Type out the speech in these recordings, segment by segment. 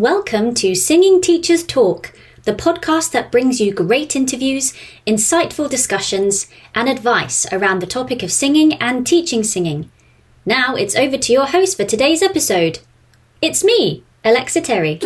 Welcome to Singing Teachers Talk, the podcast that brings you great interviews, insightful discussions, and advice around the topic of singing and teaching singing. Now it's over to your host for today's episode. It's me, Alexa Terry.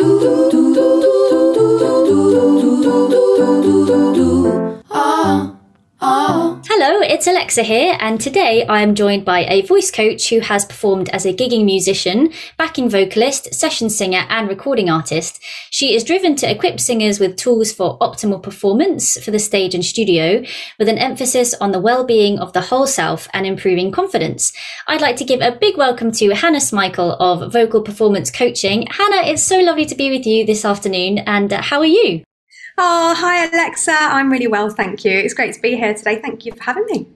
Hello, it's Alexa here, and today I am joined by a voice coach who has performed as a gigging musician, backing vocalist, session singer, and recording artist. She is driven to equip singers with tools for optimal performance for the stage and studio, with an emphasis on the well-being of the whole self and improving confidence. I'd like to give a big welcome to Hannah Smikle of Vocal Performance Coaching. Hannah, it's so lovely to be with you this afternoon, and uh, how are you? Oh, hi, Alexa. I'm really well, thank you. It's great to be here today. Thank you for having me.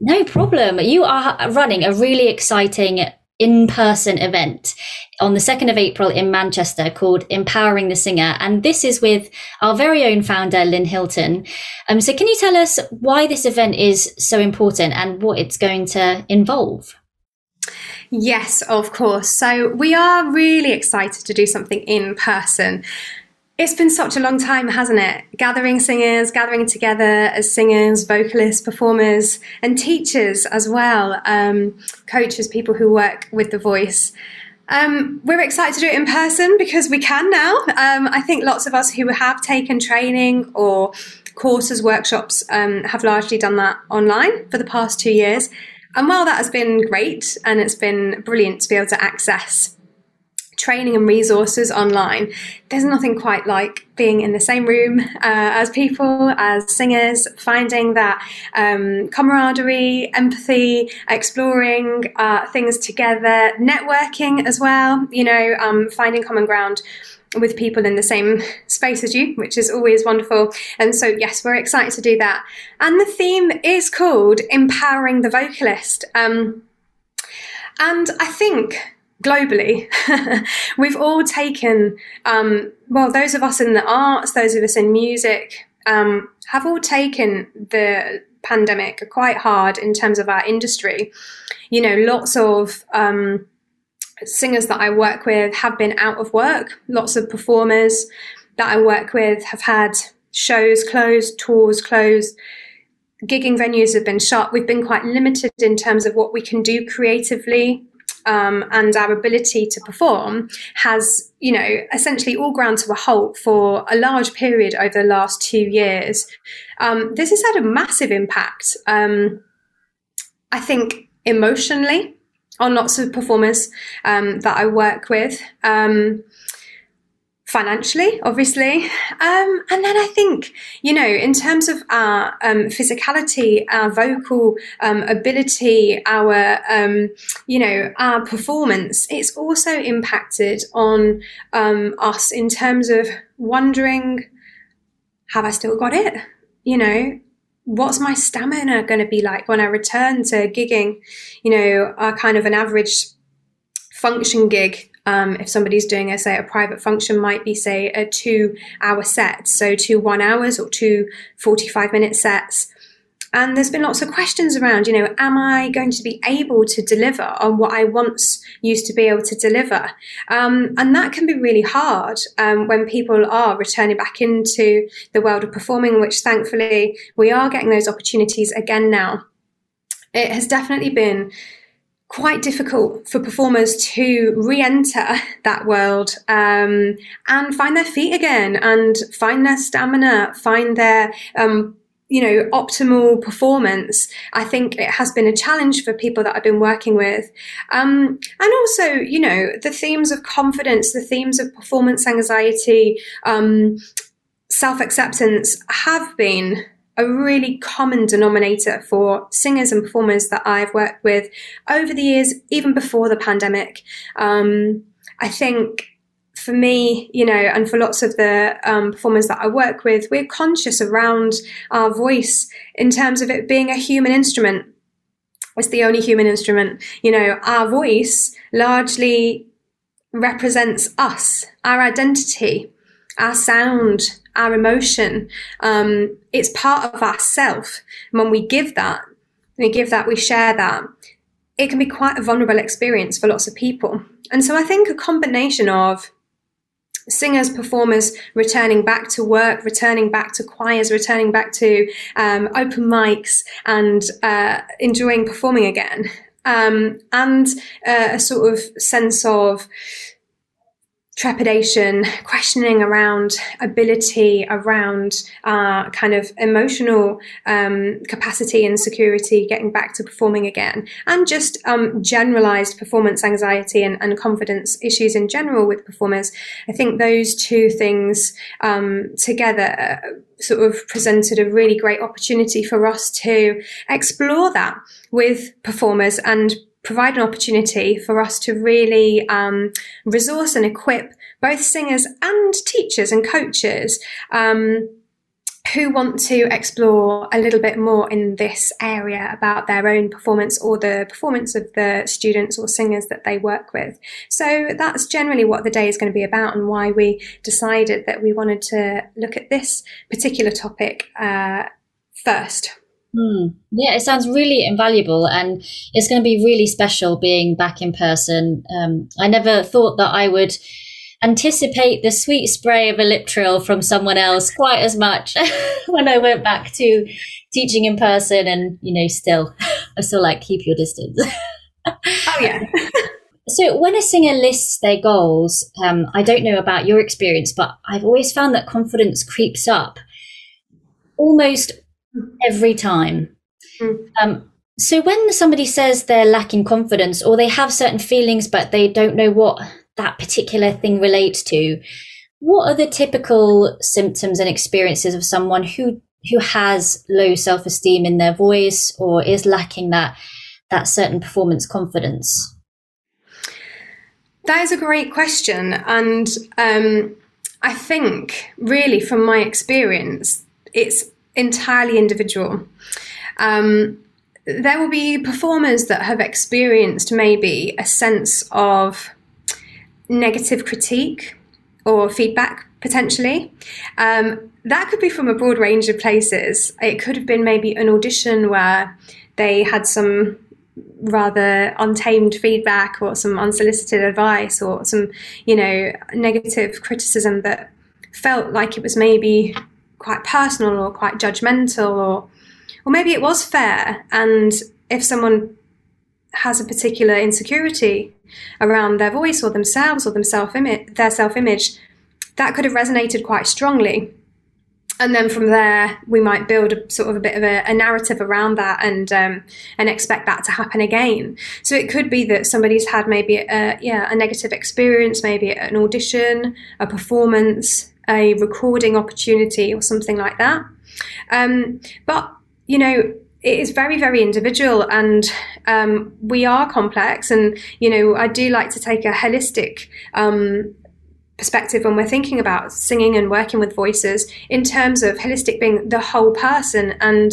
No problem. You are running a really exciting in person event on the 2nd of April in Manchester called Empowering the Singer. And this is with our very own founder, Lynn Hilton. Um, so, can you tell us why this event is so important and what it's going to involve? Yes, of course. So, we are really excited to do something in person. It's been such a long time, hasn't it? Gathering singers, gathering together as singers, vocalists, performers, and teachers as well, um, coaches, people who work with the voice. Um, we're excited to do it in person because we can now. Um, I think lots of us who have taken training or courses, workshops, um, have largely done that online for the past two years. And while that has been great and it's been brilliant to be able to access training and resources online, there's nothing quite like being in the same room uh, as people, as singers, finding that um, camaraderie, empathy, exploring uh, things together, networking as well, you know, um, finding common ground with people in the same space as you, which is always wonderful. And so, yes, we're excited to do that. And the theme is called Empowering the Vocalist. Um, and I think globally, we've all taken, um, well, those of us in the arts, those of us in music, um, have all taken the pandemic quite hard in terms of our industry. You know, lots of um, singers that I work with have been out of work, lots of performers that I work with have had shows closed, tours closed gigging venues have been shut. We've been quite limited in terms of what we can do creatively um, and our ability to perform has, you know, essentially all ground to a halt for a large period over the last two years. Um, this has had a massive impact, um, I think, emotionally on lots of performers um, that I work with. Financially, obviously. Um, and then I think, you know, in terms of our um, physicality, our vocal um, ability, our, um, you know, our performance, it's also impacted on um, us in terms of wondering, have I still got it? You know, what's my stamina going to be like when I return to gigging? You know, a kind of an average function gig um, if somebody's doing a say a private function might be say a two hour set so two one hours or two 45 minute sets and there's been lots of questions around, you know, am I going to be able to deliver on what I once used to be able to deliver? Um, and that can be really hard um, when people are returning back into the world of performing, which thankfully we are getting those opportunities again now. It has definitely been quite difficult for performers to re-enter that world um, and find their feet again and find their stamina find their um, you know optimal performance. I think it has been a challenge for people that i've been working with. Um, and also you know the themes of confidence the themes of performance anxiety um, self-acceptance have been a really common denominator for singers and performers that I've worked with over the years, even before the pandemic. Um, I think for me, you know, and for lots of the um, performers that I work with, we're conscious around our voice in terms of it being a human instrument. It's the only human instrument. You know, our voice largely represents us, our identity, our sound, our emotion. Um, it's part of ourself. When we give that, we give that, we share that, it can be quite a vulnerable experience for lots of people. And so I think a combination of singers, performers returning back to work, returning back to choirs, returning back to um, open mics, and uh, enjoying performing again. Um, and uh, a sort of sense of trepidation, questioning around ability, around uh, kind of emotional um, capacity and security, getting back to performing again, and just um, generalized performance anxiety and, and, confidence issues in general with performers. I think those two things um, together uh, sort of presented a really great opportunity for us to explore that with performers and provide an opportunity for us to really um, resource and equip both singers and teachers and coaches um, who want to explore a little bit more in this area about their own performance or the performance of the students or singers that they work with. So that's generally what the day is going to be about and why we decided that we wanted to look at this particular topic uh, first. Hmm. Yeah, it sounds really invaluable, and it's going to be really special being back in person. Um, I never thought that I would anticipate the sweet spray of a lip trill from someone else quite as much when I went back to teaching in person, and you know, still, I still like keep your distance. oh yeah. so when a singer lists their goals, um, I don't know about your experience, but I've always found that confidence creeps up almost every time. Mm. Um, so when somebody says they're lacking confidence or they have certain feelings but they don't know what that particular thing relates to, what are the typical symptoms and experiences of someone who who has low self-esteem in their voice or is lacking that that certain performance confidence? That is a great question, and um, I think really from my experience, it's entirely individual. Um, there will be performers that have experienced maybe a sense of negative critique or feedback potentially. Um, that could be from a broad range of places. It could have been maybe an audition where they had some rather untamed feedback or some unsolicited advice or some, you know, negative criticism that felt like it was maybe quite personal or quite judgmental or or maybe it was fair. And if someone has a particular insecurity around their voice or themselves or their self-image that could have resonated quite strongly. And then from there we might build a sort of a bit of a, a narrative around that and um, and expect that to happen again. So it could be that somebody's had maybe a, yeah a negative experience maybe an audition a performance a recording opportunity or something like that. Um, but, you know, it is very, very individual and um, we are complex. And, you know, I do like to take a holistic um, perspective when we're thinking about singing and working with voices in terms of holistic being the whole person and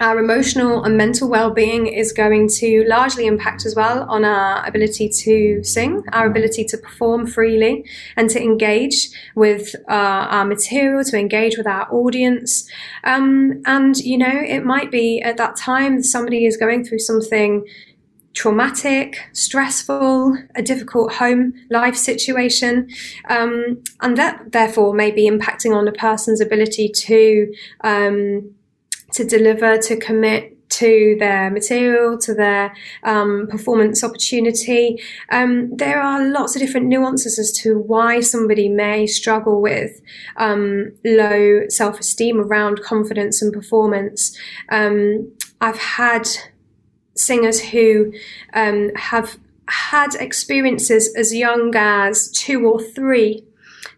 our emotional and mental well-being is going to largely impact as well on our ability to sing our ability to perform freely and to engage with uh, our material to engage with our audience. Um, and you know it might be at that time somebody is going through something traumatic, stressful, a difficult home life situation, um, and that therefore may be impacting on a person's ability to um, to deliver, to commit to their material, to their um, performance opportunity. Um, there are lots of different nuances as to why somebody may struggle with um, low self esteem around confidence and performance. Um, I've had singers who um, have had experiences as young as two or three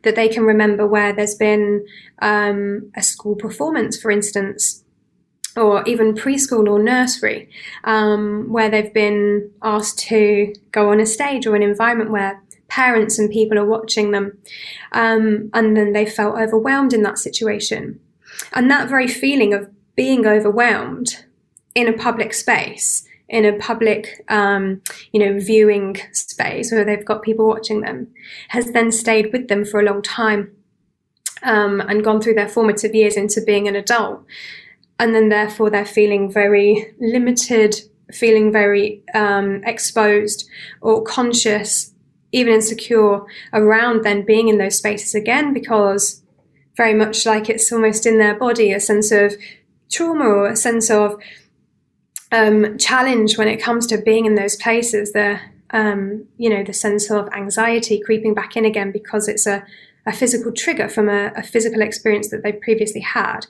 that they can remember where there's been um, a school performance, for instance, or even preschool or nursery, um, where they've been asked to go on a stage or an environment where parents and people are watching them, um, and then they felt overwhelmed in that situation. And that very feeling of being overwhelmed in a public space, in a public, um, you know, viewing space where they've got people watching them, has then stayed with them for a long time. Um, and gone through their formative years into being an adult and then therefore they're feeling very limited, feeling very um, exposed or conscious, even insecure around then being in those spaces again because very much like it's almost in their body a sense of trauma or a sense of um, challenge when it comes to being in those places the um, you know the sense of anxiety creeping back in again because it's a, a physical trigger from a, a physical experience that they've previously had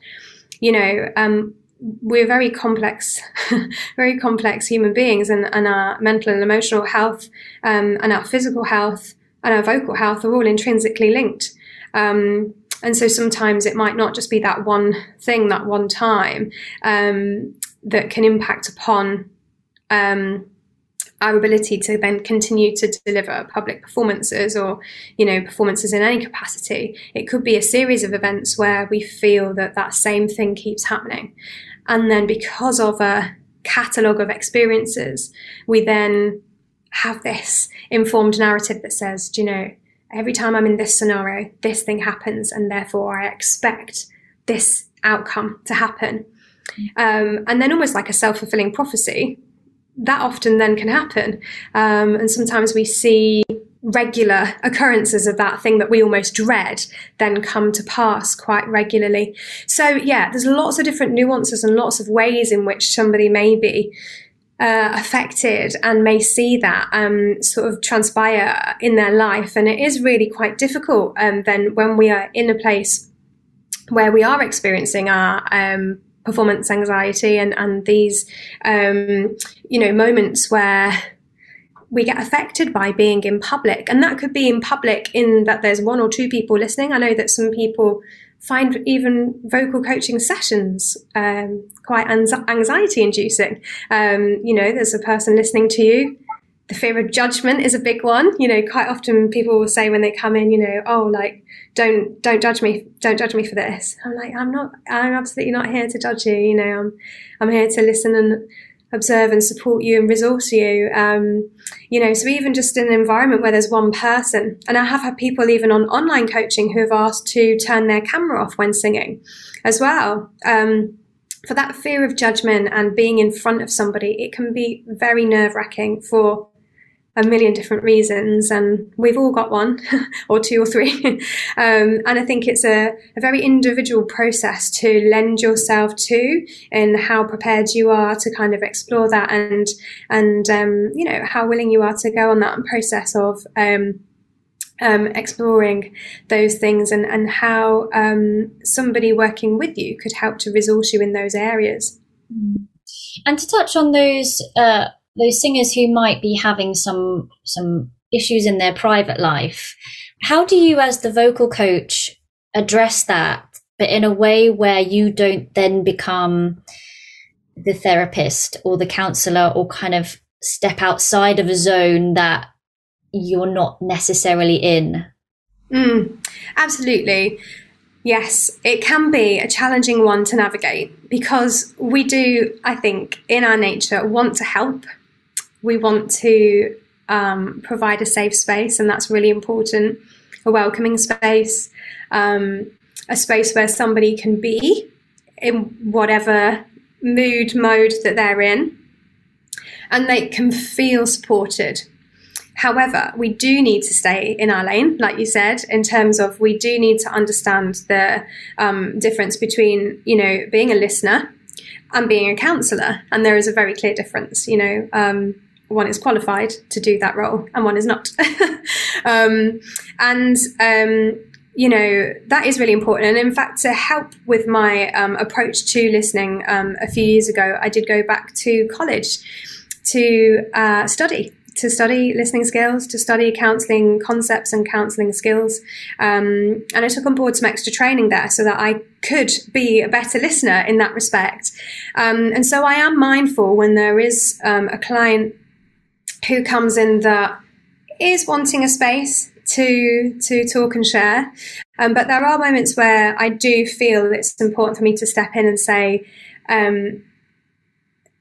you know um, we're very complex, very complex human beings, and, and our mental and emotional health um, and our physical health and our vocal health are all intrinsically linked. Um, and so sometimes it might not just be that one thing, that one time, um, that can impact upon um, our ability to then continue to deliver public performances or you know performances in any capacity. It could be a series of events where we feel that that same thing keeps happening. And then because of a catalogue of experiences, we then have this informed narrative that says, do you know, every time I'm in this scenario, this thing happens, and therefore I expect this outcome to happen. Um, and then, almost like a self fulfilling prophecy, that often then can happen. Um, and sometimes we see regular occurrences of that thing that we almost dread then come to pass quite regularly. So, yeah, there's lots of different nuances and lots of ways in which somebody may be uh, affected and may see that um, sort of transpire in their life. And it is really quite difficult um, then when we are in a place where we are experiencing our um, performance anxiety and, and these, um, you know, moments where we get affected by being in public. And that could be in public in that there's one or two people listening. I know that some people find even vocal coaching sessions um, quite anxiety inducing. Um, you know, there's a person listening to you. The fear of judgment is a big one. You know, quite often people will say when they come in, you know, oh, like, don't don't judge me, don't judge me for this. I'm like, I'm not, I'm absolutely not here to judge you. You know, I'm I'm here to listen and observe and support you and resource you. Um, you know, so even just in an environment where there's one person, and I have had people even on online coaching who have asked to turn their camera off when singing as well. Um, for that fear of judgment and being in front of somebody, it can be very nerve wracking for a million different reasons, and we've all got one or two or three. um, and I think it's a, a, very individual process to lend yourself to, and how prepared you are to kind of explore that, and and um, you know how willing you are to go on that process of. Um, um, exploring those things and, and how um, somebody working with you could help to resource you in those areas. And to touch on those uh, those singers who might be having some some issues in their private life how do you as the vocal coach address that but in a way where you don't then become the therapist or the counselor or kind of step outside of a zone that you're not necessarily in? Mm, absolutely. Yes, it can be a challenging one to navigate because we do, I think, in our nature, want to help we want to um, provide a safe space, and that's really important. A welcoming space, um, a space where somebody can be in whatever mood mode that they're in, and they can feel supported. However, we do need to stay in our lane, like you said, in terms of we do need to understand the um, difference between, you know, being a listener and being a counsellor, and there is a very clear difference. You know, um, one is qualified to do that role and one is not. um, and um, you know that is really important. And in fact to help with my um, approach to listening um, a few years ago i did go back to college to uh, study to study listening skills to study counseling concepts and counseling skills. Um, and i took on board some extra training there so that i could be a better listener in that respect. Um, and so i am mindful when there is um, a client who comes in that is wanting a space to to talk and share. Um, but there are moments where I do feel it's important for me to step in and say, um,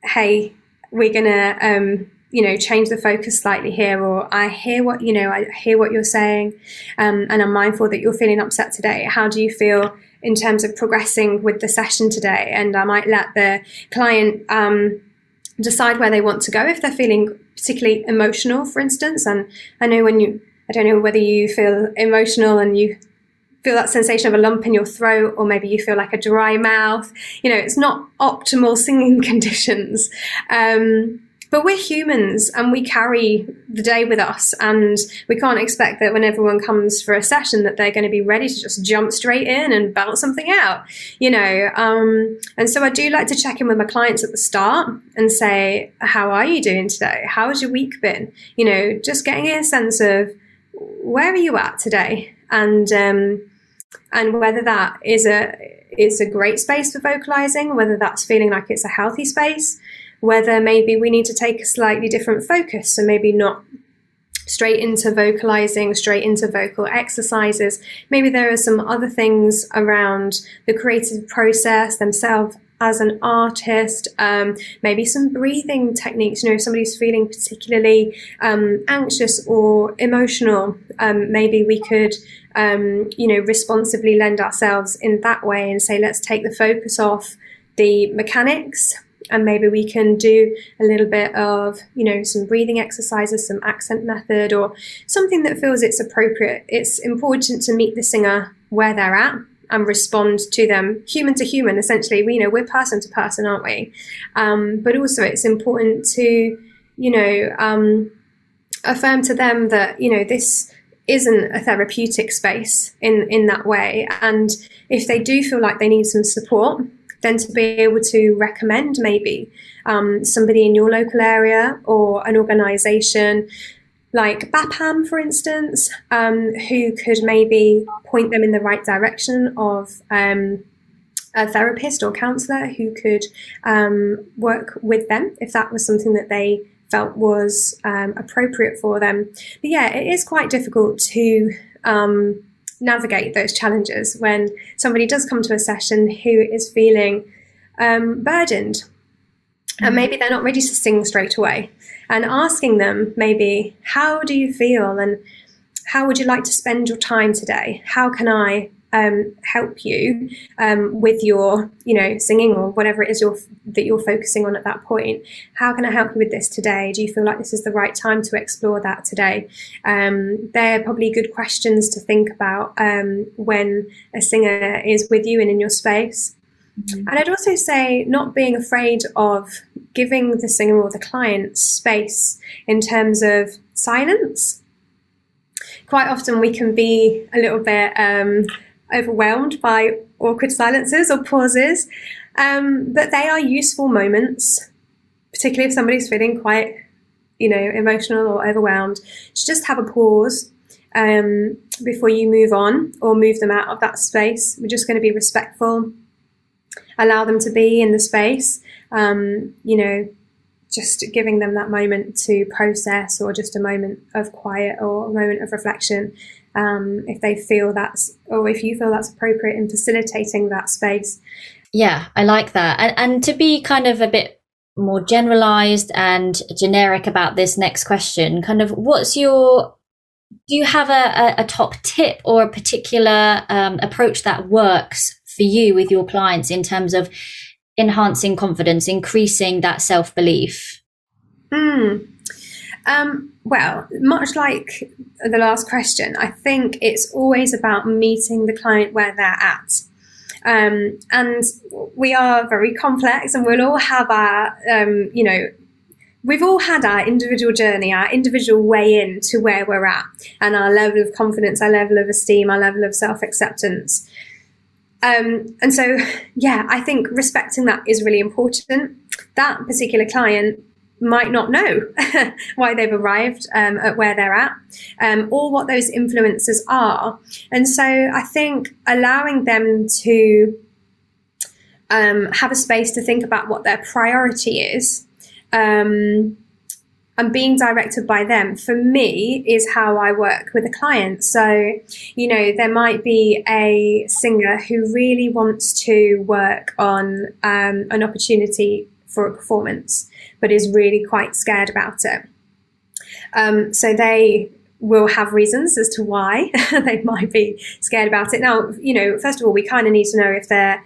"Hey, we're gonna." Um, you know, change the focus slightly here, or I hear what you know, I hear what you're saying, um, and I'm mindful that you're feeling upset today. How do you feel in terms of progressing with the session today? And I might let the client um, decide where they want to go if they're feeling particularly emotional, for instance. And I know when you I don't know whether you feel emotional and you feel that sensation of a lump in your throat, or maybe you feel like a dry mouth. You know, it's not optimal singing conditions. Um, but we're humans and we carry the day with us, and we can't expect that when everyone comes for a session that they're going to be ready to just jump straight in and belt something out, you know. Um, and so I do like to check in with my clients at the start and say, "How are you doing today? How has your week been?" You know, just getting a sense of where are you at today, and um, and whether that is a is a great space for vocalizing, whether that's feeling like it's a healthy space, whether maybe we need to take a slightly different focus. So maybe not straight into vocalizing, straight into vocal exercises. Maybe there are some other things around the creative process themselves as an artist, um, maybe some breathing techniques. You know, if somebody's feeling particularly um, anxious or emotional, um, maybe we could, um, you know, responsibly lend ourselves in that way and say, let's take the focus off the mechanics and maybe we can do a little bit of you know some breathing exercises some accent method or something that feels it's appropriate. It's important to meet the singer where they're at and respond to them human to human. Essentially we you know we're person to person aren't we? Um, but also it's important to you know um, affirm to them that you know this isn't a therapeutic space in in that way. And if they do feel like they need some support then to be able to recommend maybe um, somebody in your local area or an organization like BAPAM, for instance, um, who could maybe point them in the right direction of um, a therapist or counselor who could um, work with them if that was something that they felt was um, appropriate for them. But yeah, it is quite difficult to um, navigate those challenges when somebody does come to a session who is feeling um, burdened. And mm-hmm. maybe they're not ready to sing straight away. And asking them maybe how do you feel? And how would you like to spend your time today? How can i um, help you um, with your, you know, singing or whatever it is you're, that you're focusing on at that point. How can I help you with this today? Do you feel like this is the right time to explore that today? Um, they're probably good questions to think about um, when a singer is with you and in your space. Mm-hmm. And I'd also say not being afraid of giving the singer or the client space in terms of silence. Quite often we can be a little bit um, overwhelmed by awkward silences or pauses. Um, but they are useful moments, particularly if somebody's feeling quite, you know, emotional or overwhelmed, to just have a pause um, before you move on or move them out of that space. We're just going to be respectful, allow them to be in the space, um, you know, just giving them that moment to process or just a moment of quiet or a moment of reflection um, if they feel that's or if you feel that's appropriate in facilitating that space. Yeah i like that. And, and to be kind of a bit more generalized and generic about this next question kind of what's your do you have a, a, a top tip or a particular um, approach that works for you with your clients in terms of enhancing confidence increasing that self-belief? Mm. Um, well, much like the last question, I think it's always about meeting the client where they're at. Um, and we are very complex, and we'll all have our, um, you know, we've all had our individual journey, our individual way in to where we're at, and our level of confidence, our level of esteem, our level of self acceptance. Um, and so, yeah, I think respecting that is really important. That particular client might not know why they've arrived um, at where they're at um, or what those influences are. And so I think allowing them to um, have a space to think about what their priority is um, and being directed by them for me is how I work with a client. So, you know, there might be a singer who really wants to work on um, an opportunity for a performance but is really quite scared about it. Um, so they will have reasons as to why they might be scared about it. Now, you know, first of all, we kind of need to know if they're,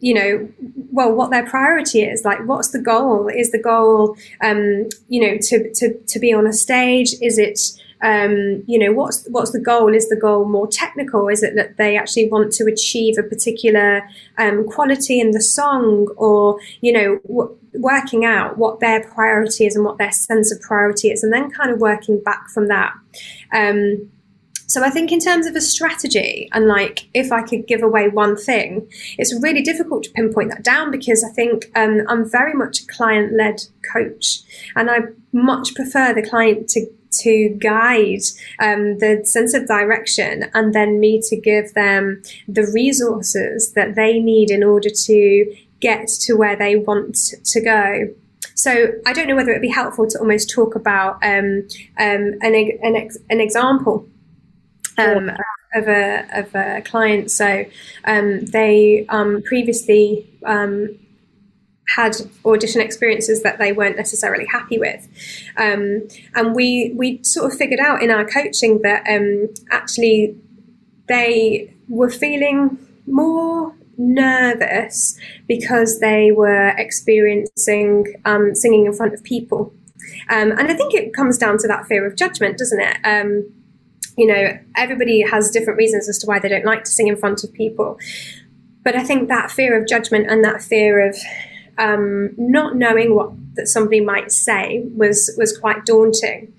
you know, well, what their priority is. Like, what's the goal? Is the goal, um, you know, to, to, to be on a stage? Is it um, you know, what's what's the goal? Is the goal more technical? Is it that they actually want to achieve a particular um, quality in the song, or you know, working out what their priority is and what their sense of priority is, and then kind of working back from that. Um, so I think in terms of a strategy, and like if I could give away one thing, it's really difficult to pinpoint that down because I think um, I'm very much a client-led coach, and I much prefer the client to to guide um, the sense of direction, and then me to give them the resources that they need in order to get to where they want to go. So I don't know whether it would be helpful to almost talk about um, um, an, an, ex- an example um, of a of a client. So um, they um, previously um, had audition experiences that they weren't necessarily happy with, um, and we we sort of figured out in our coaching that um, actually they were feeling more nervous because they were experiencing um, singing in front of people. Um, and I think it comes down to that fear of judgment, doesn't it? Um, you know, everybody has different reasons as to why they don't like to sing in front of people. But I think that fear of judgment and that fear of um, not knowing what that somebody might say was was quite daunting.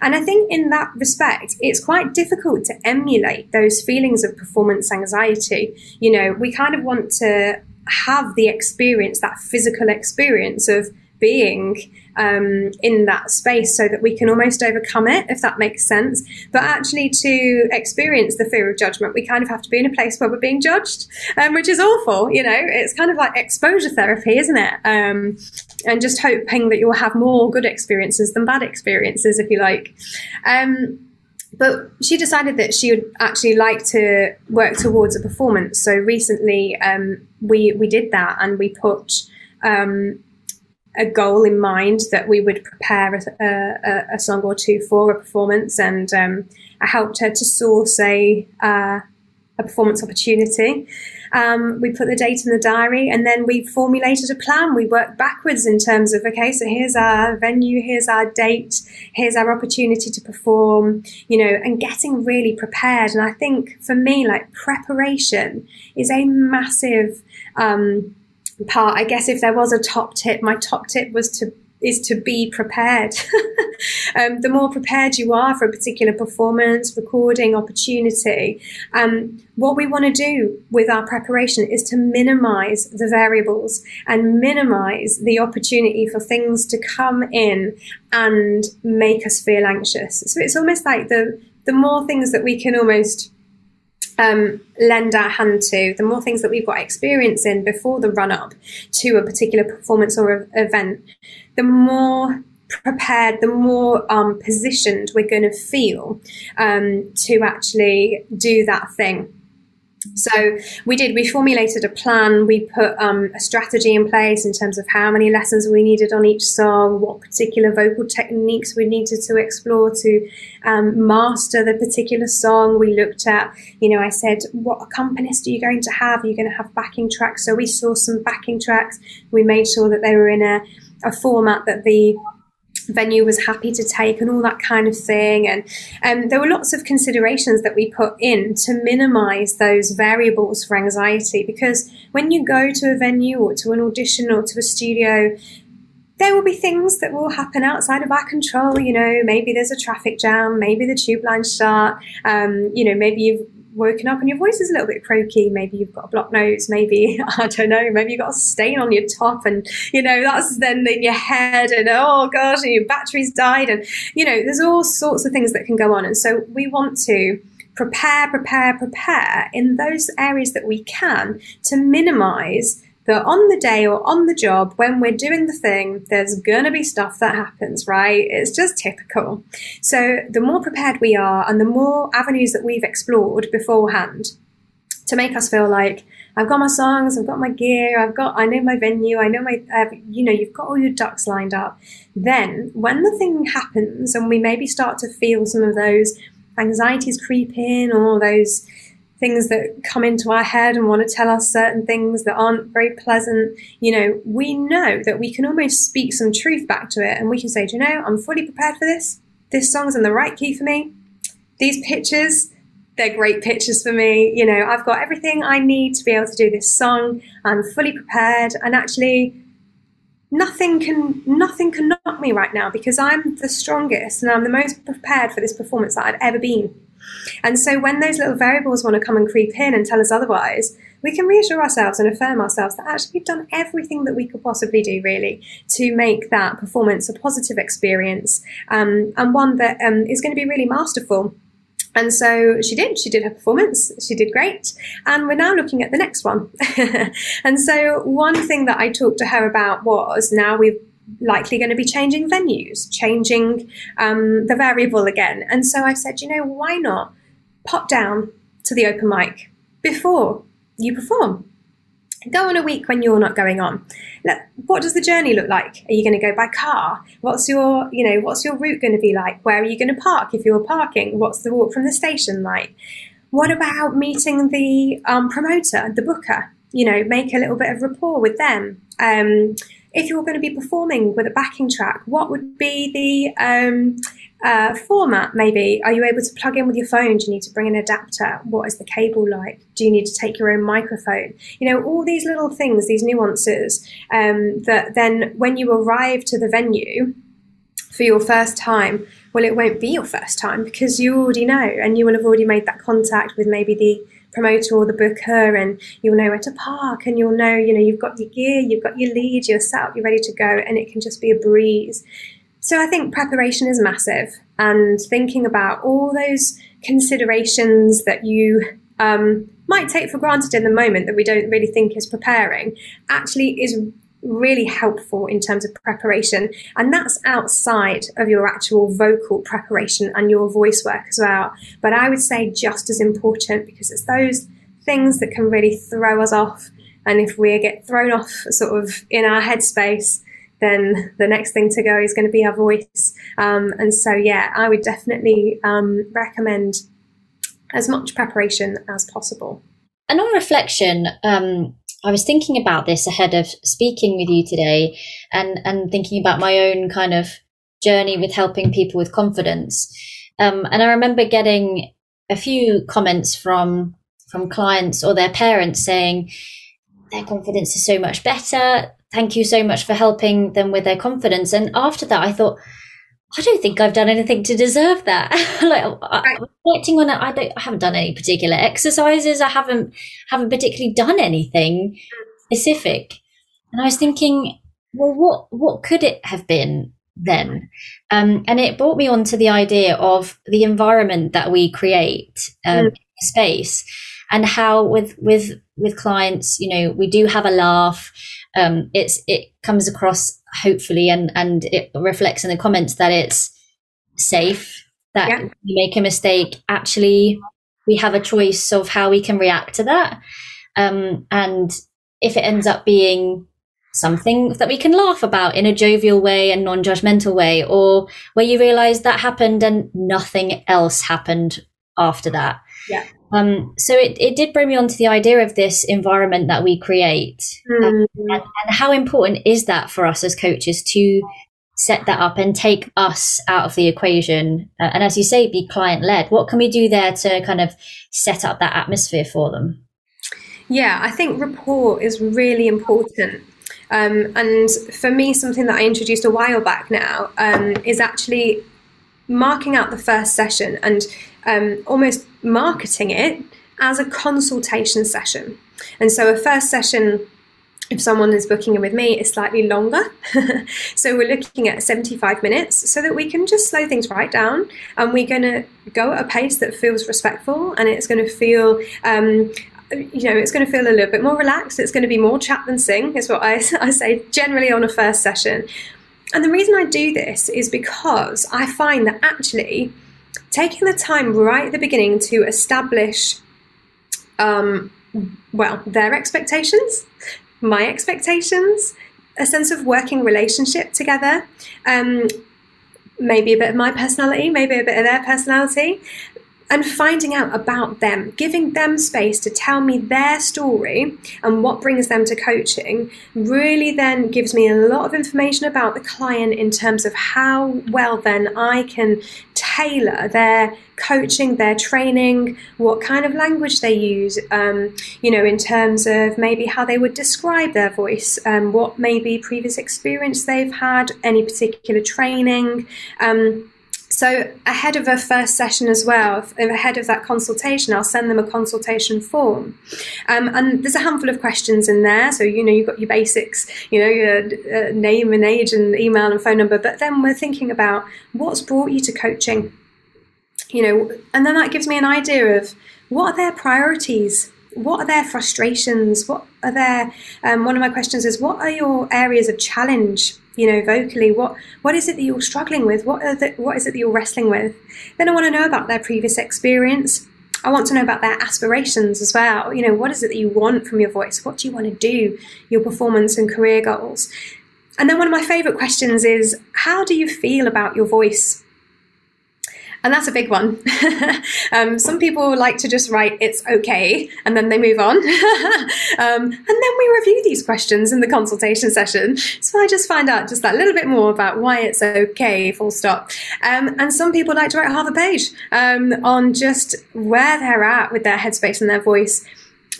And I think in that respect, it's quite difficult to emulate those feelings of performance anxiety. You know, we kind of want to have the experience, that physical experience of being um, in that space so that we can almost overcome it, if that makes sense. But actually, to experience the fear of judgment, we kind of have to be in a place where we're being judged, um, which is awful. You know, it's kind of like exposure therapy, isn't it? Um, and just hoping that you'll have more good experiences than bad experiences, if you like. Um, but she decided that she would actually like to work towards a performance. So recently, um, we we did that, and we put um, a goal in mind that we would prepare a, a, a song or two for a performance, and um, I helped her to source a uh, a performance opportunity. Um, we put the date in the diary, and then we formulated a plan. We worked backwards in terms of okay, so here's our venue, here's our date, here's our opportunity to perform, you know, and getting really prepared. And I think for me, like preparation is a massive. Um, part. I guess if there was a top tip, my top tip was to is to be prepared. um, the more prepared you are for a particular performance, recording, opportunity, um, what we want to do with our preparation is to minimize the variables and minimize the opportunity for things to come in and make us feel anxious. So it's almost like the the more things that we can almost um, lend our hand to, the more things that we've got experience in before the run up to a particular performance or event, the more prepared, the more um, positioned we're going to feel um, to actually do that thing. So we did. We formulated a plan. We put um, a strategy in place in terms of how many lessons we needed on each song, what particular vocal techniques we needed to explore to um, master the particular song. We looked at, you know, I said, what accompanist are you going to have? You're you going to have backing tracks? So we saw some backing tracks. We made sure that they were in a, a format that the venue was happy to take and all that kind of thing. And um, there were lots of considerations that we put in to minimize those variables for anxiety because when you go to a venue or to an audition or to a studio, there will be things that will happen outside of our control. You know, maybe there's a traffic jam, maybe the tube line's shut, um, you know, maybe you've woken up and your voice is a little bit croaky. Maybe you've got a blocked nose. Maybe, I don't know, maybe you've got a stain on your top and, you know, that's then in your head and, oh gosh, and your battery's died. And, you know, there's all sorts of things that can go on. And so we want to prepare, prepare, prepare in those areas that we can to minimize that on the day or on the job, when we're doing the thing, there's going to be stuff that happens, right? It's just typical. So the more prepared we are and the more avenues that we've explored beforehand to make us feel like, I've got my songs, I've got my gear, I've got, I know my venue, I know my, uh, you know, you've got all your ducks lined up. Then when the thing happens and we maybe start to feel some of those anxieties creep in or those, things that come into our head and want to tell us certain things that aren't very pleasant, you know, we know that we can almost speak some truth back to it and we can say, you know, I'm fully prepared for this. this song's in the right key for me. These pictures, they're great pictures for me. You know, I've got everything I need to be able to do this song. I'm fully prepared, and actually, nothing can nothing can knock me right now because I'm the strongest and I'm the most prepared for this performance that I've ever been. And so when those little variables want to come and creep in and tell us otherwise, we can reassure ourselves and affirm ourselves that actually we've done everything that we could possibly do, really, to make that performance a positive experience um, and one that um, is going to be really masterful. And so she did. She did her performance. She did great. And we're now looking at the next one. and so, one thing that I talked to her about was now we're likely going to be changing venues, changing um, the variable again. And so I said, you know, why not pop down to the open mic before you perform? Go on a week when you're not going on. what does the journey look like? Are you going to go by car? What's your, you know, what's your route going to be like? Where are you going to park if you're parking? What's the walk from the station like? What about meeting the um, promoter, the booker? You know, make a little bit of rapport with them. Um, if you're going to be performing with a backing track, what would be the um, uh, format, maybe? Are you able to plug in with your phone? Do you need to bring an adapter? What is the cable like? Do you need to take your own microphone? You know, all these little things, these nuances um, that then when you arrive to the venue for your first time, well, it won't be your first time because you already know and you will have already made that contact with maybe the promoter or the booker and you'll know where to park and you'll know, you know, you've got your gear, you've got your lead, you're set up, you're ready to go, and it can just be a breeze. So I think preparation is massive and thinking about all those considerations that you um, might take for granted in the moment that we don't really think is preparing actually is really helpful in terms of preparation. And that's outside of your actual vocal preparation and your voice work as well. But I would say just as important because it's those things that can really throw us off. And if we get thrown off sort of in our headspace, then the next thing to go is going to be our voice. Um, and so, yeah, I would definitely um, recommend as much preparation as possible. And on reflection, um, I was thinking about this ahead of speaking with you today and, and thinking about my own kind of journey with helping people with confidence. Um, and I remember getting a few comments from from clients or their parents saying their confidence is so much better thank you so much for helping them with their confidence. And after that, I thought, I don't think I've done anything to deserve that. like right. reflecting on it, I don't, I haven't done any particular exercises. I haven't haven't particularly done anything specific. And I was thinking, well, what what could it have been then? Um, and it brought me on to the idea of the environment that we create um, mm. space, and how with with with clients, you know, we do have a laugh um, it's it comes across hopefully and and it reflects in the comments that it's safe that yeah. you make a mistake. Actually we have a choice of how we can react to that. Um, and if it ends up being something that we can laugh about in a jovial way and non-judgmental way or where you realize that happened and nothing else happened after that. Yeah um, so it, it did bring me on to the idea of this environment that we create. Mm. um, and, and, how important is that for us as coaches to set that up and take us out of the equation? Uh, and as you say be client led what can we do there to kind of set up that atmosphere for them? Yeah i think rapport is really important. Um, and for me something that i introduced a while back now um, is actually marking out the first session and um, almost marketing it as a consultation session. And so a first session if someone is booking in with me is slightly longer. so we're looking at 75 minutes so that we can just slow things right down and we're going to go at a pace that feels respectful and it's going to feel um, you know, it's going to feel a little bit more relaxed. It's going to be more chat than sing, is what I, I say generally on a first session. And the reason I do this is because I find that actually taking the time right at the beginning to establish, um, well, their expectations, my expectations, a sense of working relationship together, um, maybe a bit of my personality, maybe a bit of their personality. And finding out about them, giving them space to tell me their story and what brings them to coaching, really then gives me a lot of information about the client in terms of how well then I can tailor their coaching, their training, what kind of language they use, um, you know, in terms of maybe how they would describe their voice, um, what maybe previous experience they've had, any particular training. Um, so ahead of a first session as well, ahead of that consultation, I'll send them a consultation form, um, and there's a handful of questions in there. So you know you've got your basics, you know your uh, name and age and email and phone number, but then we're thinking about what's brought you to coaching, you know, and then that gives me an idea of what are their priorities what are their frustrations? What are their? Um, one of my questions is, what are your areas of challenge? You know, vocally, what what is it that you're struggling with? What are the, what is it that you're wrestling with? Then I want to know about their previous experience. I want to know about their aspirations as well. You know, what is it that you want from your voice? What do you want to do? Your performance and career goals. And then one of my favorite questions is, how do you feel about your voice? And that's a big one. um, some people like to just write, it's okay, and then they move on. um, and then we review these questions in the consultation session. So I just find out just that little bit more about why it's okay, full stop. Um, and some people like to write half a page um, on just where they're at with their headspace and their voice.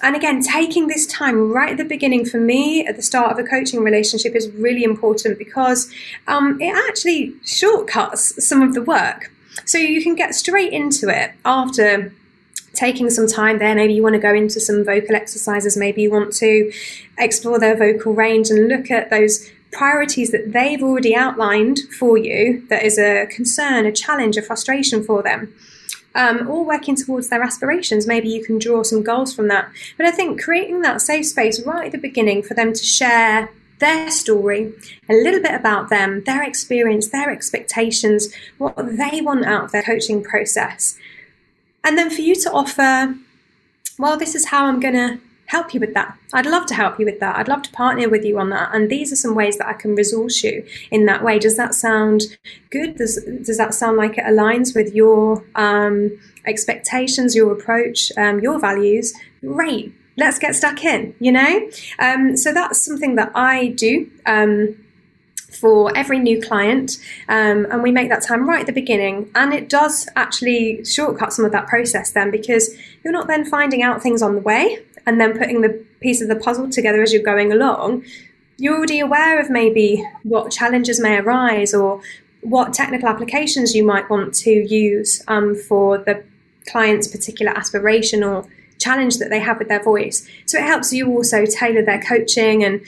And again, taking this time right at the beginning for me at the start of a coaching relationship is really important because um, it actually shortcuts some of the work. So you can get straight into it after taking some time there. Maybe you want to go into some vocal exercises, maybe you want to explore their vocal range and look at those priorities that they've already outlined for you that is a concern, a challenge, a frustration for them. Um, or working towards their aspirations. Maybe you can draw some goals from that. But I think creating that safe space right at the beginning for them to share their story, a little bit about them, their experience, their expectations, what they want out of their coaching process. And then for you to offer, well, this is how I'm going to help you with that. I'd love to help you with that. I'd love to partner with you on that. And these are some ways that I can resource you in that way. Does that sound good? Does, does that sound like it aligns with your um, expectations, your approach, um, your values? Great let's get stuck in, you know? Um, so that's something that I do. Um, for every new client, um, and we make that time right at the beginning. And it does actually shortcut some of that process then because you're not then finding out things on the way and then putting the piece of the puzzle together as you're going along. You're already aware of maybe what challenges may arise or what technical applications you might want to use um, for the client's particular aspiration or challenge that they have with their voice. So it helps you also tailor their coaching and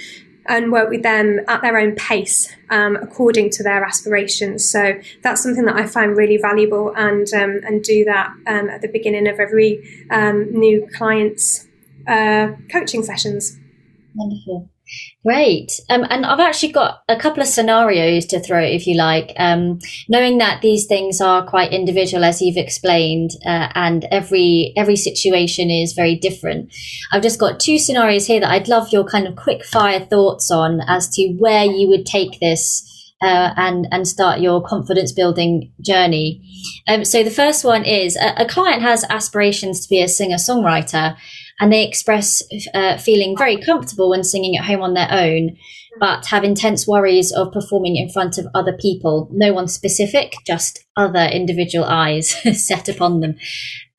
and work with them at their own pace um, according to their aspirations. So that's something that I find really valuable and um, and do that um, at the beginning of every um, new client's uh, coaching sessions. Wonderful. Great. Um, and I've actually got a couple of scenarios to throw, if you like. Um, knowing that these things are quite individual, as you've explained, uh, and every every situation is very different. I've just got two scenarios here that I'd love your kind of quick fire thoughts on as to where you would take this. Uh, and and start your confidence building journey. Um, so the first one is a, a client has aspirations to be a singer songwriter, and they express uh, feeling very comfortable when singing at home on their own, but have intense worries of performing in front of other people. No one specific, just other individual eyes set upon them.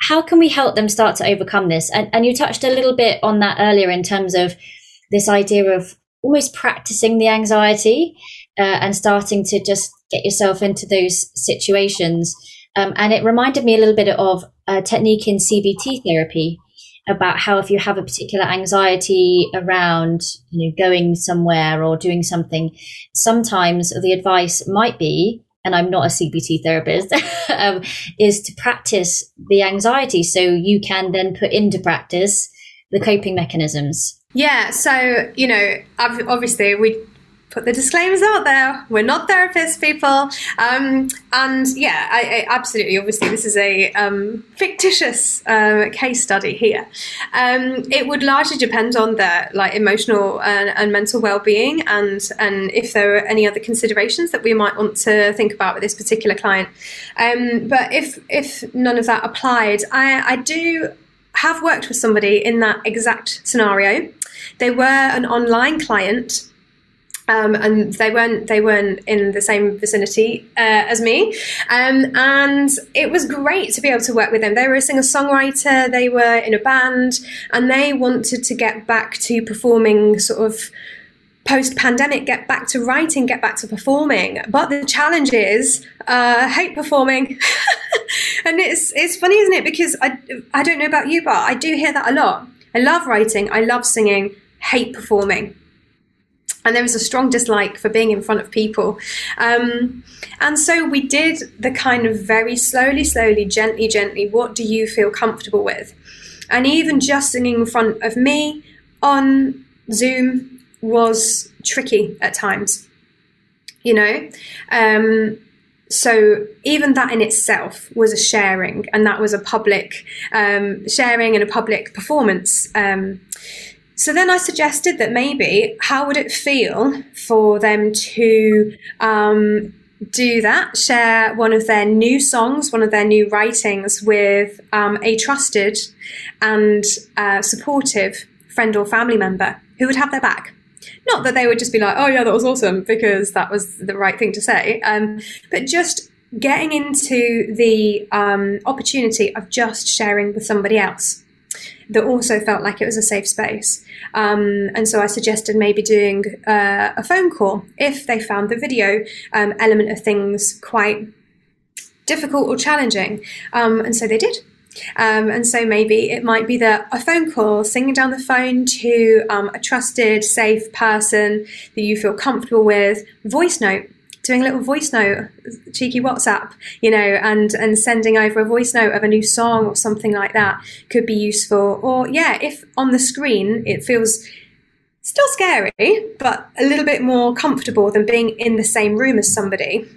How can we help them start to overcome this? And, and you touched a little bit on that earlier in terms of this idea of almost practicing the anxiety uh, and starting to just get yourself into those situations. Um, and it reminded me a little bit of a technique in CBT therapy about how if you have a particular anxiety around you know going somewhere or doing something sometimes the advice might be and i'm not a cbt therapist um, is to practice the anxiety. So you can then put into practice the coping mechanisms. Yeah so you know obviously we put the disclaimers out there. We're not therapists, people. Um, and yeah, I, I, absolutely. Obviously, this is a um, fictitious uh, case study here. Um, it would largely depend on their like emotional and, and mental well-being, and and if there are any other considerations that we might want to think about with this particular client. Um, but if if none of that applied, I, I do have worked with somebody in that exact scenario. They were an online client um, and they weren't they weren't in the same vicinity uh, as me, um, and it was great to be able to work with them. They were a singer songwriter, they were in a band, and they wanted to get back to performing sort of post pandemic, get back to writing, get back to performing. But the challenge is uh, hate performing, and it's it's funny, isn't it? Because I I don't know about you, but I do hear that a lot. I love writing, I love singing, hate performing and there was a strong dislike for being in front of people. Um, and so we did the kind of very slowly, slowly, gently, gently, what do you feel comfortable with? And even just singing in front of me on Zoom was tricky at times, you know? Um, so even that in itself was a sharing, and that was a public um, sharing and a public performance. So then I suggested that maybe how would it feel for them to um, do that, share one of their new songs, one of their new writings with um, a trusted and uh, supportive friend or family member who would have their back. Not that they would just be like, oh, yeah, that was awesome, because that was the right thing to say, um, but just getting into the um, opportunity of just sharing with somebody else that also felt like it was a safe space. Um, and so I suggested maybe doing uh, a phone call if they found the video um, element of things quite difficult or challenging. Um, and so they did. Um, and so maybe it might be that a phone call, singing down the phone to um, a trusted, safe person that you feel comfortable with, voice note doing a little voice note, cheeky WhatsApp, you know, and and sending over a voice note of a new song or something like that could be useful. Or yeah, if on the screen it feels still scary, but a little bit more comfortable than being in the same room as somebody.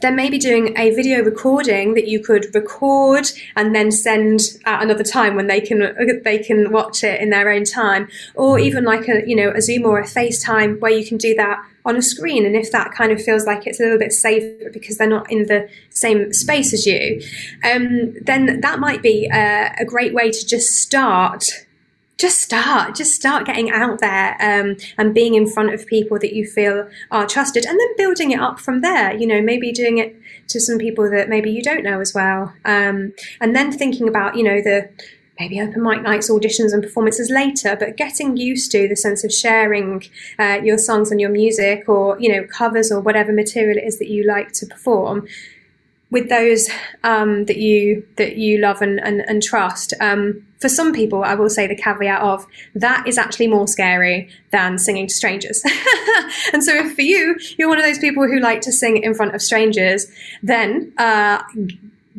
Then maybe doing a video recording that you could record and then send at another time when they can they can watch it in their own time, or even like a you know a Zoom or a FaceTime where you can do that on a screen. And if that kind of feels like it's a little bit safer because they're not in the same space as you, um, then that might be a, a great way to just start just start just start getting out there um, and being in front of people that you feel are trusted and then building it up from there you know maybe doing it to some people that maybe you don't know as well um, and then thinking about you know the maybe open mic nights, auditions, and performances later, but getting used to the sense of sharing uh, your songs and your music or, you know, covers or whatever material it is that you like to perform with those um, that you that you love and, and, and trust. Um, for some people, I will say the caveat of that is actually more scary than singing to strangers. and so, if for you, you're one of those people who like to sing in front of strangers, then uh,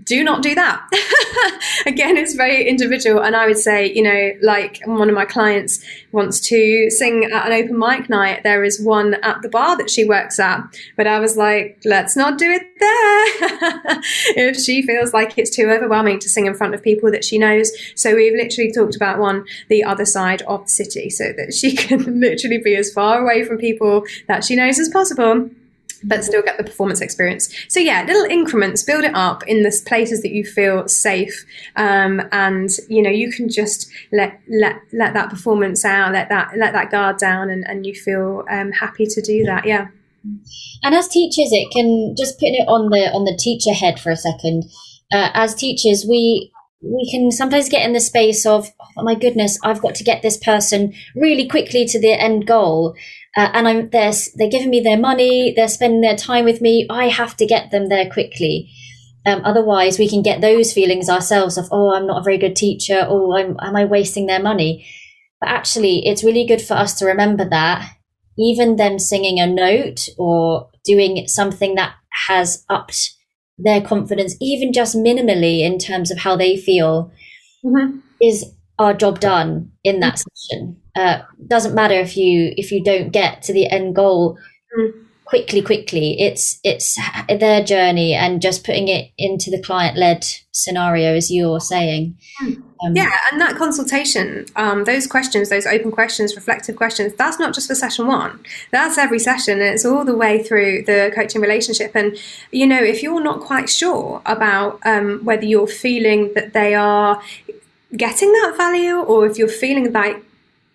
do not do that. Again, it's very individual. And I would say, you know, like one of my clients wants to sing at an open mic night. There is one at the bar that she works at. But I was like, let's not do it there. if she feels like it's too overwhelming to sing in front of people that she knows. So we've literally talked about one, the other side of the city, so that she can literally be as far away from people that she knows as possible but still get the performance experience. So yeah, little increments, build it up in the places that you feel safe, um, and you know you can just let let let that performance out, let that let that guard down, and and you feel um, happy to do that. Yeah. And as teachers, it can just putting it on the on the teacher head for a second. Uh, as teachers, we we can sometimes get in the space of oh my goodness i've got to get this person really quickly to the end goal uh, and I'm they're they're giving me their money, they're spending their time with me. I have to get them there quickly. Um, otherwise, we can get those feelings ourselves of oh, I'm not a very good teacher, or oh, am I wasting their money? But actually, it's really good for us to remember that even them singing a note or doing something that has upped their confidence, even just minimally in terms of how they feel, mm-hmm. is our job done in that mm. session. Uh, doesn't matter if you if you don't get to the end goal mm. quickly, quickly. It's it's their journey and just putting it into the client led scenario, as you're saying. Mm. Um, yeah, and that consultation, um, those questions, those open questions, reflective questions, that's not just for session one. That's every session. it's all the way through the coaching relationship. And, you know, if you're not quite sure about um, whether you're feeling that they are getting that value or if you're feeling like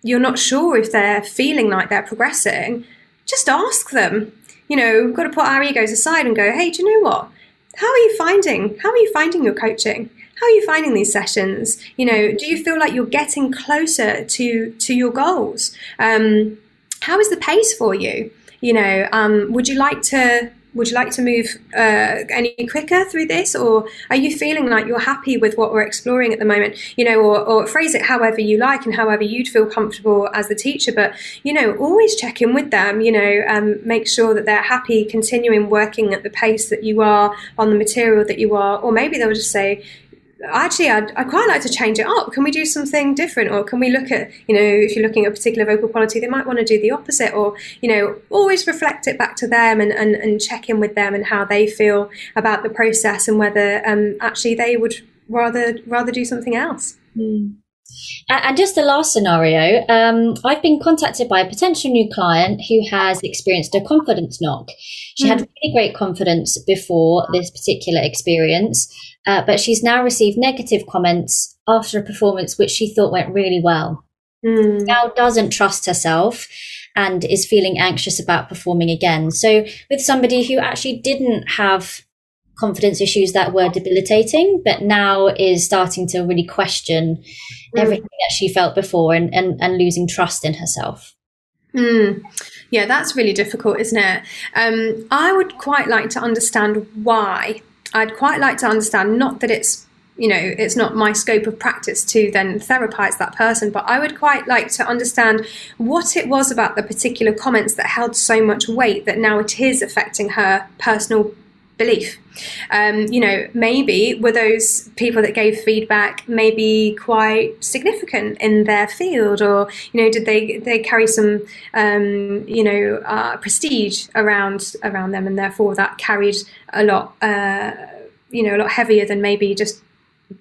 you're not sure if they're feeling like they're progressing, just ask them. You know, we've got to put our egos aside and go, hey, do you know what? How are you finding? How are you finding your coaching? How are you finding these sessions? You know, do you feel like you're getting closer to to your goals? Um, how is the pace for you? You know, um, would you like to would you like to move uh, any quicker through this? Or are you feeling like you're happy with what we're exploring at the moment? You know or, or, phrase it however you like and however you'd feel comfortable as the teacher but you know always check in with them you know um, make sure that they're happy continuing working at the pace that you are on the material that you are or maybe they'll just say actually I'd, I'd, quite like to change it up can we do something different or can we look at you know if you're looking at a particular vocal quality they might want to do the opposite or you know always reflect it back to them and, and, and check in with them and how they feel about the process and whether um, actually they would rather rather do something else mm. And just the last scenario, um, I've been contacted by a potential new client who has experienced a confidence knock. She mm. had really great confidence before this particular experience, uh, but she's now received negative comments after a performance which she thought went really well. Mm. Now doesn't trust herself and is feeling anxious about performing again. So, with somebody who actually didn't have confidence issues that were debilitating, but now is starting to really question mm. everything that she felt before and, and, and losing trust in herself. Mm. Yeah, that's really difficult, isn't it? Um, I would quite like to understand why I'd quite like to understand not that it's you know it's not my scope of practice to then therapize that person but i would quite like to understand what it was about the particular comments that held so much weight that now it is affecting her personal belief. Um, you know maybe were those people that gave feedback maybe quite significant in their field or you know did they they carry some um, you know uh, prestige around around them and therefore that carried a lot uh, you know a lot heavier than maybe just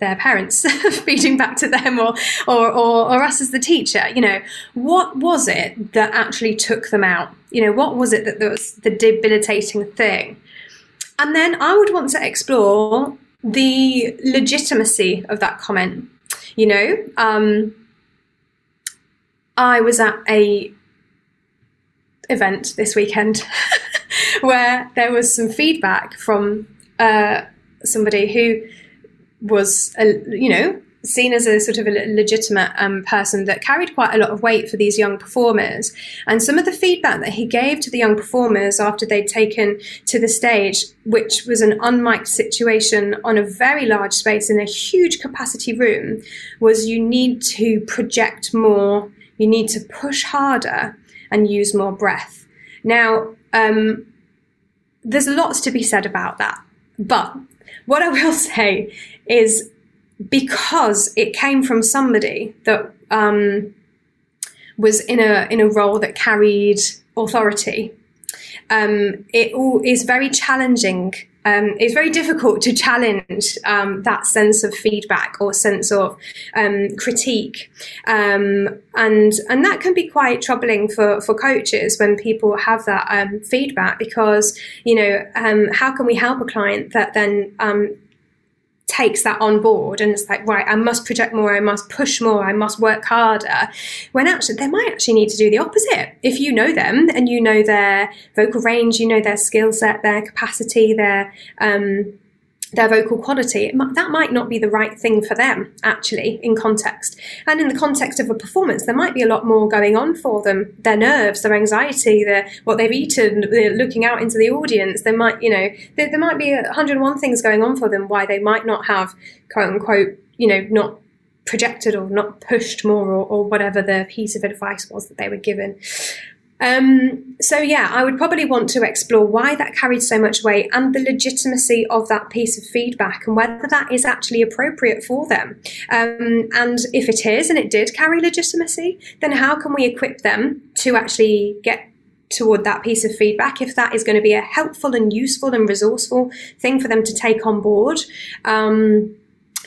their parents feeding back to them or, or, or, or, us as the teacher? You know what was it that actually took them out? You know what was it that was the debilitating thing and then i would want to explore the legitimacy of that comment. You know um, i was at a event this weekend where there was some feedback from uh, somebody who was, a, you know, seen as a sort of a legitimate um, person that carried quite a lot of weight for these young performers. And some of the feedback that he gave to the young performers after they'd taken to the stage, which was an unmiked situation on a very large space in a huge capacity room, was you need to project more, you need to push harder and use more breath. Now, um, there's lots to be said about that. But what I will say is because it came from somebody that um, was in a in a role that carried authority. Um, it all is very challenging um, it's very difficult to challenge um, that sense of feedback or sense of um, critique, um, and and that can be quite troubling for for coaches when people have that feedback because you know how can we help a client that then takes that on board and it's like right i must project more i must push more i must work harder. When actually they might actually need to do the opposite. If you know them and you know their vocal range you know their skill set their capacity their um, their vocal quality, that might not be the right thing for them, actually, in context. And in the context of a performance, there might be a lot more going on for them their nerves, their anxiety, their, what they've eaten, looking out into the audience. There might, you know, there, there might be 101 things going on for them why they might not have, quote unquote, you know, not projected or not pushed more or, or whatever the piece of advice was that they were given. Um, so, yeah, I would probably want to explore why that carried so much weight and the legitimacy of that piece of feedback and whether that is actually appropriate for them. Um, and if it is, and it did carry legitimacy, then how can we equip them to actually get toward that piece of feedback if that is going to be a helpful and useful and resourceful thing for them to take on board. Um,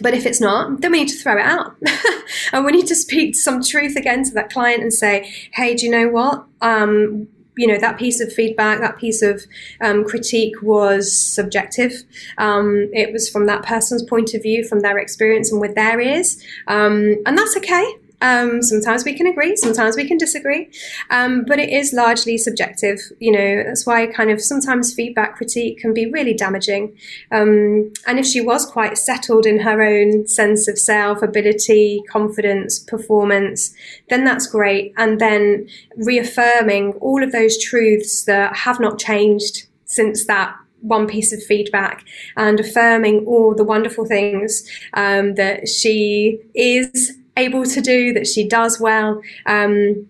but if it's not, then we need to throw it out. and we need to speak some truth again to that client and say, hey, do you know what? Um, you know, that piece of feedback, that piece of um, critique was subjective. Um, it was from that person's point of view, from their experience and with their ears. Um, and that's okay. Um, sometimes we can agree, sometimes we can disagree, um, but it is largely subjective. You know, that's why kind of sometimes feedback critique can be really damaging. Um, and if she was quite settled in her own sense of self, ability, confidence, performance, then that's great. And then reaffirming all of those truths that have not changed since that one piece of feedback and affirming all the wonderful things um, that she is able to do, that she does well. Um,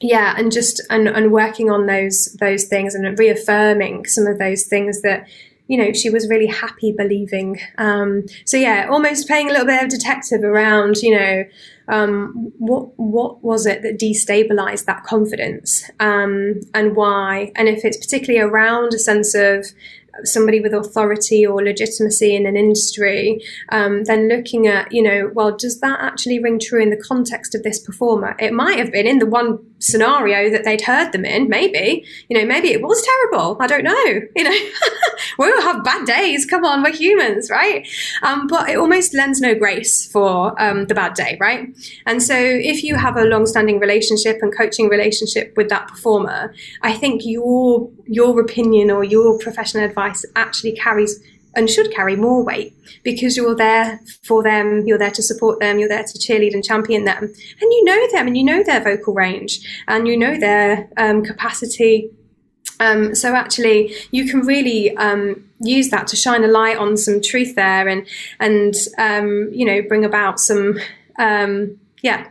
yeah, and just and, and working on those those things and reaffirming some of those things that you know she was really happy believing. Um, so yeah, almost playing a little bit of detective around you know um, what what was it that destabilized that confidence um, and why, and if it's particularly around a sense of somebody with authority or legitimacy in an industry, um, then looking at, you know, well, does that actually ring true in the context of this performer? It might have been in the one scenario that they'd heard them in, maybe. You know, maybe it was terrible. I don't know. You know, we all have bad days. Come on, we're humans, right? Um, but it almost lends no grace for um, the bad day, right? And so if you have a long-standing relationship and coaching relationship with that performer, I think your your opinion or your professional advice actually carries and should carry more weight because you're there for them, you're there to support them, you're there to cheerlead and champion them, and you know them and you know their vocal range and you know their um, capacity. Um, so actually, you can really um, use that to shine a light on some truth there and and um, you know bring about some um, yeah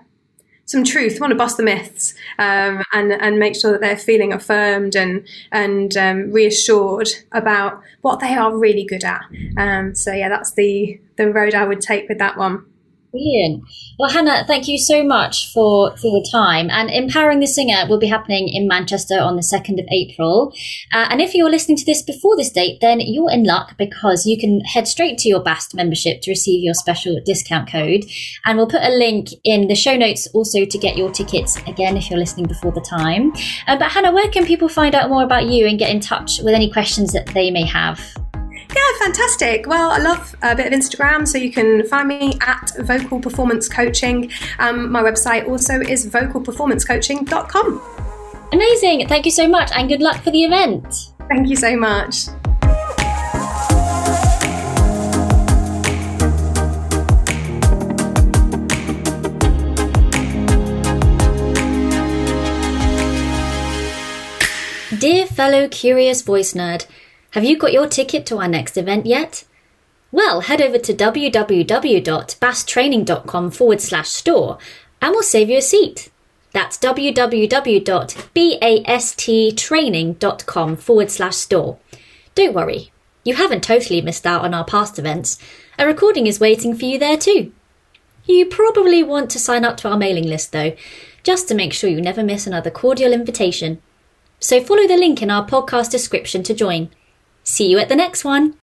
some truth, want to bust the myths, um, and and make sure that they're feeling affirmed and and um, reassured about what they are really good at. Um, so yeah, that's the the road I would take with that one. Brilliant. Well, Hannah, thank you so much for, for your time. And Empowering the Singer will be happening in Manchester on the 2nd of April. Uh, and if you're listening to this before this date, then you're in luck because you can head straight to your BAST membership to receive your special discount code. And we'll put a link in the show notes also to get your tickets again if you're listening before the time. Uh, but Hannah, where can people find out more about you and get in touch with any questions that they may have? Yeah, fantastic. Well, I love a bit of Instagram, so you can find me at Vocal Performance Coaching. Um, my website also is vocalperformancecoaching.com. Amazing. Thank you so much, and good luck for the event. Thank you so much. Dear fellow curious voice nerd, have you got your ticket to our next event yet? Well, head over to www.basttraining.com forward slash store and we'll save you a seat. That's www.basttraining.com forward slash store. Don't worry, you haven't totally missed out on our past events. A recording is waiting for you there too. You probably want to sign up to our mailing list though, just to make sure you never miss another cordial invitation. So follow the link in our podcast description to join. See you at the next one.